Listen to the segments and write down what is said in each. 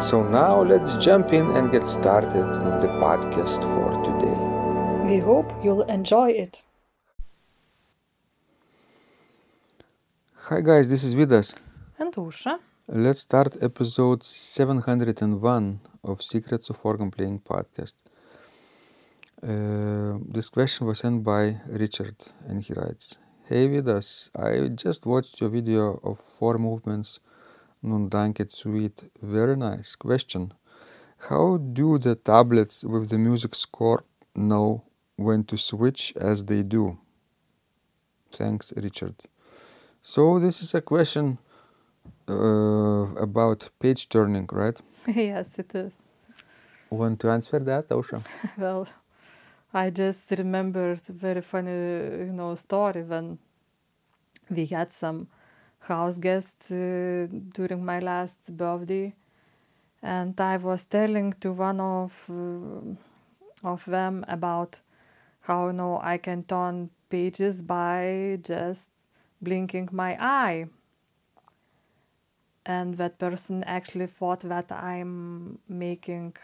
So now let's jump in and get started with the podcast for today. We hope you'll enjoy it. Hi guys, this is Vidas. And Ausra. Let's start episode 701 of Secrets of Organ Playing podcast. Uh, this question was sent by Richard and he writes Hey Vidas, I just watched your video of four movements Nun danket suite. Very nice. Question. How do the tablets with the music score know when to switch as they do? Thanks, Richard. So this is a question uh, about page turning, right? yes, it is. Want to answer that, Ausra? well, I just remembered a very funny, you know, story when we had some house guest uh, during my last birthday, and I was telling to one of uh, of them about how you know I can turn pages by just blinking my eye. And that person actually thought that I'm making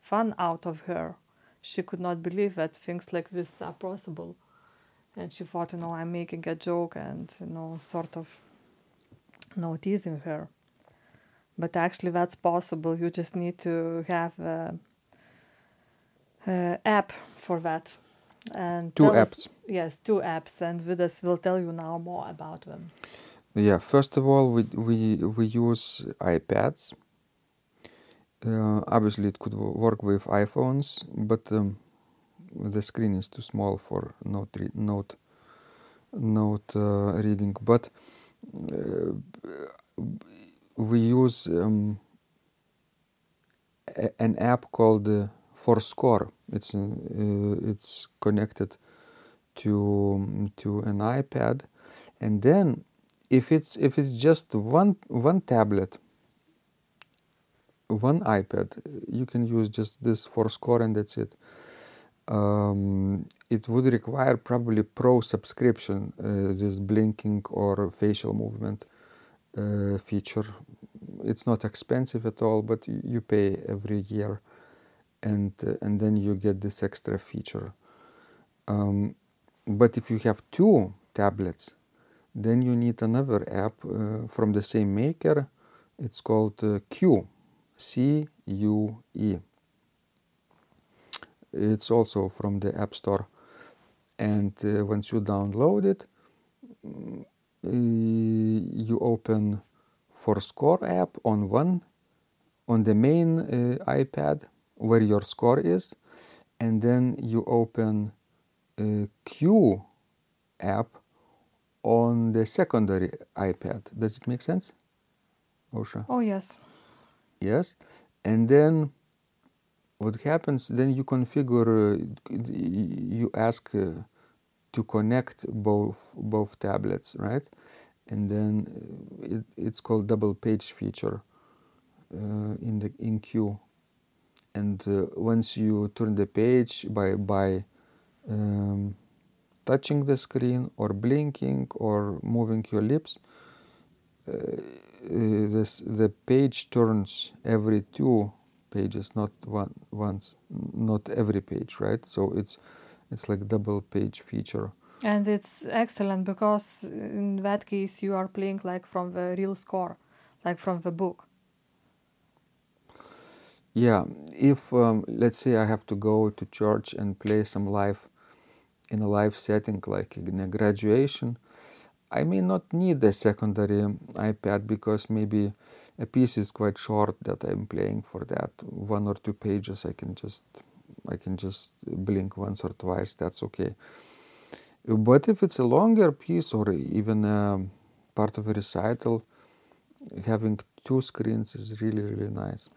fun out of her. She could not believe that things like this are possible. And she thought, you know, I'm making a joke and, you know, sort of no teasing her. But actually, that's possible. You just need to have a, a app for that. And two apps. Us, yes, two apps, and Vidas will tell you now more about them. Yeah, first of all, we we we use iPads. Uh, obviously, it could work with iPhones, but um, the screen is too small for note re- note note uh, reading. But we use um, an app called uh, forScore. It's uh, it's connected to to an iPad, and then if it's if it's just one one tablet, one iPad, you can use just this forScore and that's it. Um, it would require probably pro subscription, uh, this blinking or facial movement uh, feature. It's not expensive at all, but you pay every year, and uh, and then you get this extra feature. Um, but if you have two tablets, then you need another app uh, from the same maker. It's called uh, Cue, C U E. It's also from the App Store. And uh, once you download it, mm, you open forScore app on one, on the main uh, iPad where your score is, and then you open uh, Cue app on the secondary iPad. Does it make sense? Ausra? Oh, yes. Yes. And then what happens, then you configure, uh, you ask uh, to connect both, both tablets, right? And then uh, it, it's called double page feature uh, in the in Cue. And uh, once you turn the page by, by um, touching the screen or blinking or moving your lips, uh, this the page turns every two pages, not one once, not every page, right? So it's it's like double page feature. And it's excellent because in that case you are playing like from the real score, like from the book. Yeah, if um, let's say I have to go to church and play some live in a live setting like in a graduation, I may not need a secondary iPad because maybe a piece is quite short that I'm playing for that one or two pages. I can just I can just blink once or twice. That's okay. But if it's a longer piece or even a part of a recital, having two screens is really really nice.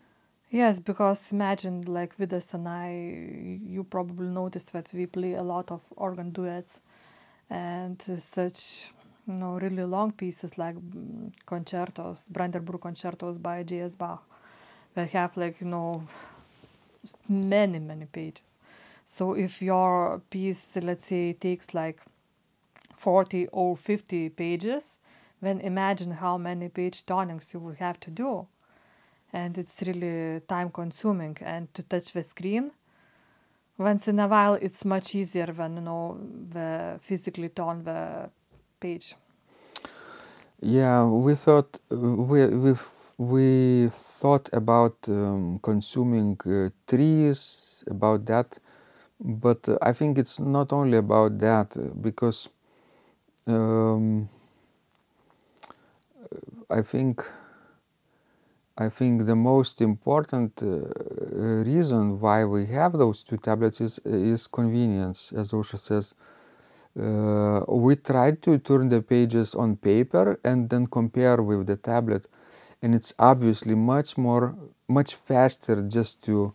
Yes, because imagine like Vidas and I, you probably noticed that we play a lot of organ duets and such, know, really long pieces like mm, concertos, Brandenburg concertos by J.S. Bach. They have like, you know, many, many pages. So if your piece, let's say, takes like 40 or 50 pages, then imagine how many page turnings you would have to do and it's really time consuming and to touch the screen once in a while it's much easier than you know the physically turn the page yeah we thought we we we thought about um, consuming uh, trees about that but uh, i think it's not only about that uh, because um, i think I think the most important uh, reason why we have those two tablets is, is convenience, as Ausra says. Uh, we tried to turn the pages on paper and then compare with the tablet, and it's obviously much more, much faster just to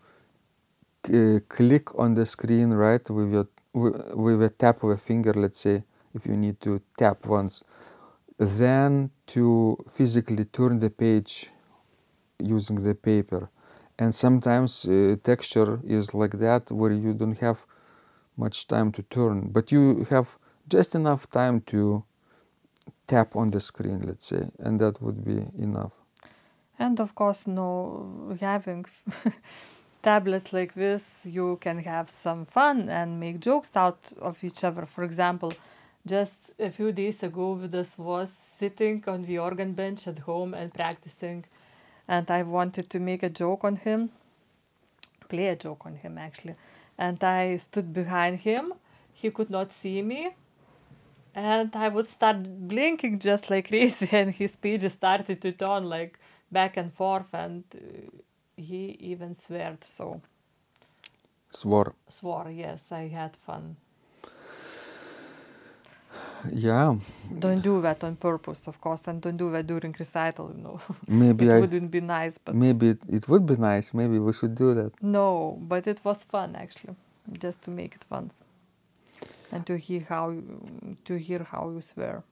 uh, click on the screen, right, with your with, with a tap of a finger, let's say, if you need to tap once, than to physically turn the page using the paper. And sometimes uh, texture is like that where you don't have much time to turn but you have just enough time to tap on the screen let's say and that would be enough and of course no having tablets like this you can have some fun and make jokes out of each other for example just a few days ago this was sitting on the organ bench at home and practicing and I wanted to make a joke on him, play a joke on him actually. And I stood behind him. He could not see me. And I would start blinking just like crazy, and his pages started to turn like back and forth, and uh, he even swore. So, swore. Swore, yes, I had fun yeah. Don't do that on purpose of course and don't do that during recital you know. Maybe it I, wouldn't be nice but maybe it, it would be nice. Maybe we should do that. No but it was fun actually just to make it fun and to hear how to hear how you swear.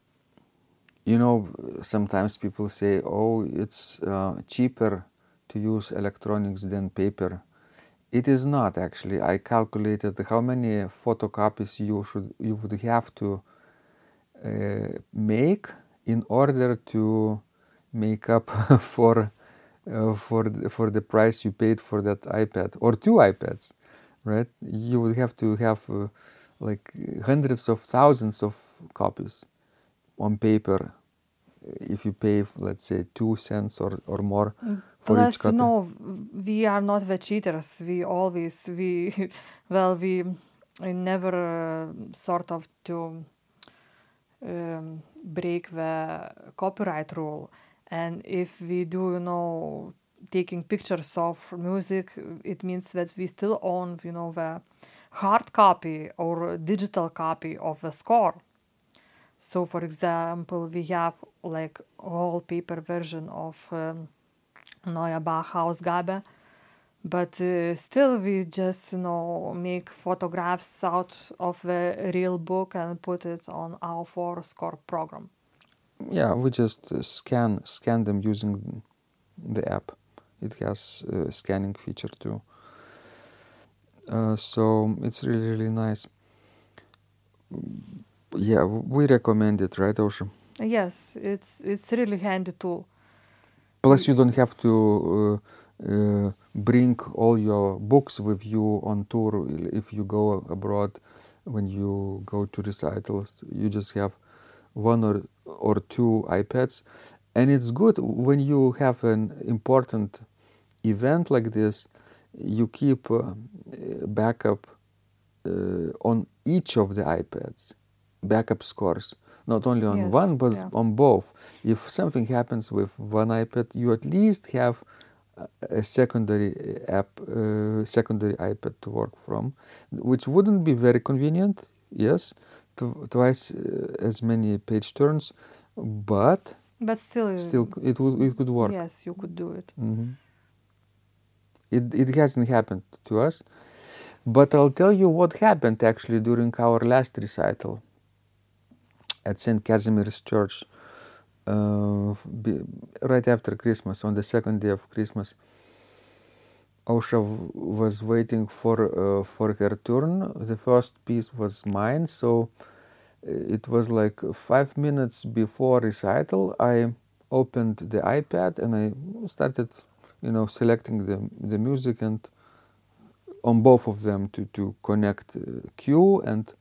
You know sometimes people say oh it's uh, cheaper to use electronics than paper. It is not actually. I calculated how many photocopies you should you would have to make in order to make up for uh, for the, for the price you paid for that iPad or two iPads, right? You would have to have uh, like hundreds of thousands of copies on paper if you pay, let's say, two cents or, or more mm. for Plus, each copy. you know, we are not the cheaters. We always we well we never uh, sort of to um, break the copyright rule. And if we do, you know, taking pictures of music, it means that we still own, you know, the hard copy or digital copy of the score. So, for example, we have like all paper version of um, Neue Bach-Ausgabe, but uh, still we just you know make photographs out of the real book and put it on our forScore program. Yeah we just uh, scan scan them using the app. It has a scanning feature too. Uh, so it's really really nice. Yeah we recommend it right Ausra? yes it's it's really handy tool. Plus you don't have to uh, bring all your books with you on tour. If you go abroad when you go to recitals you just have one or or two ipads. And it's good when you have an important event like this you keep uh, backup uh, on each of the ipads backup scores. Not only on yes, one but yeah. on both. If something happens with one ipad you at least have a secondary app, uh, secondary iPad to work from, which wouldn't be very convenient. Yes, twice uh, as many page turns, but but still, still it would it could work. Yes, you could do it. Mm-hmm. It, it hasn't happened to us. But I'll tell you what happened actually during our last recital at St. Casimir's Church uh, right after Christmas, on the second day of Christmas. Ausra was waiting for uh, for her turn. The first piece was mine, so uh, it was like five minutes before recital. I opened the iPad and I started, you know, selecting the the music and on both of them to to connect uh, cue and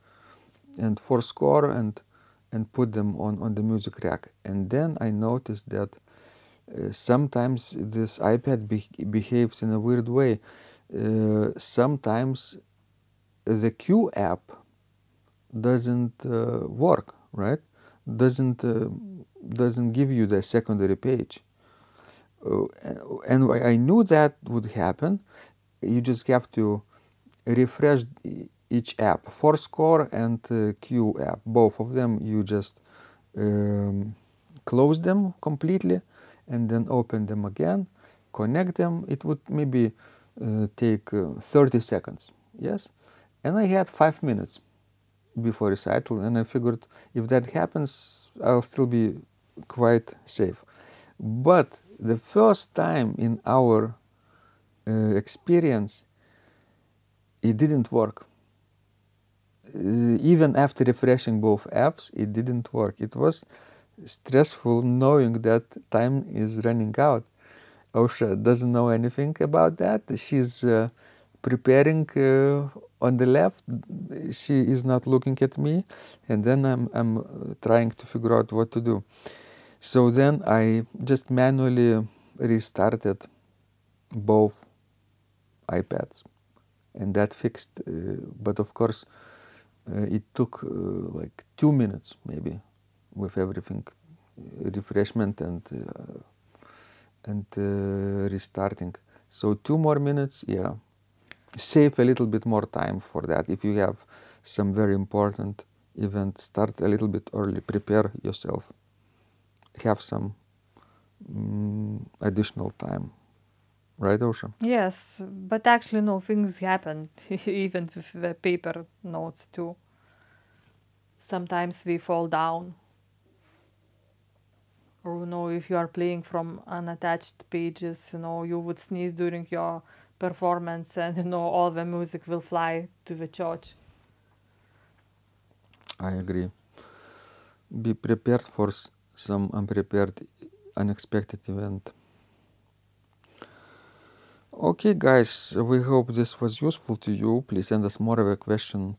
and for score and and put them on on the music rack. And then I noticed that uh, sometimes this iPad be behaves in a weird way. Uh, sometimes the Cue app doesn't uh, work, right? Doesn't uh, doesn't give you the secondary page. Uh, and I knew that would happen. You just have to refresh each app, forScore and uh, Cue app. Both of them, you just um, close them completely and then open them again, connect them. It would maybe uh, take uh, 30 seconds, yes? And I had five minutes before recital, and I figured if that happens, I'll still be quite safe. But the first time in our uh, experience, it didn't work. Uh, even after refreshing both apps, it didn't work. It was stressful knowing that time is running out. Ausra doesn't know anything about that. She's uh, preparing uh, on the left. She is not looking at me, and then I'm, I'm trying to figure out what to do. So then I just manually restarted both iPads, and that fixed. Uh, but of course, it took uh, like two minutes maybe with everything uh, refreshment and uh, and uh, restarting. So two more minutes yeah. Save a little bit more time for that. If you have some very important event start a little bit early. Prepare yourself. Have some mm, additional time right Ausra yes but actually no things happen even with the paper notes too. Sometimes we fall down. Or you know if you are playing from unattached pages you know you would sneeze during your performance and you know all the music will fly to the church. I agree. Be prepared for some unprepared unexpected event okay guys we hope this was useful to you please send us more of a question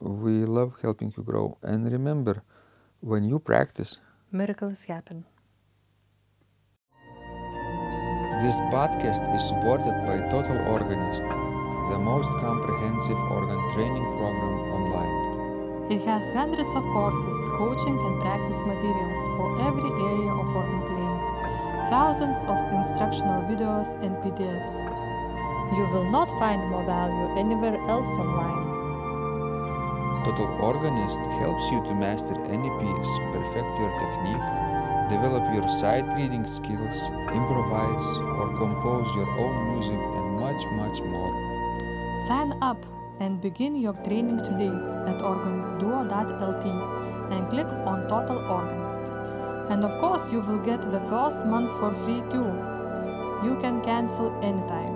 we love helping you grow and remember when you practice miracles happen. This podcast is supported by Total Organist, the most comprehensive organ training program online. It has hundreds of courses, coaching, and practice materials for every area of organ playing, thousands of instructional videos and PDFs. You will not find more value anywhere else online. Total Organist helps you to master any piece, perfect your technique, develop your sight reading skills, improvise or compose your own music, and much, much more. Sign up and begin your training today at organduo.lt and click on Total Organist. And of course, you will get the first month for free too. You can cancel anytime.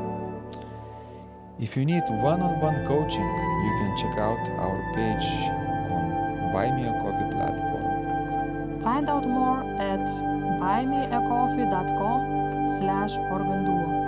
If you need one-on-one coaching, you can check out our page on Buy Me a Coffee platform. Find out more at buymeacoffee.com slash organduo.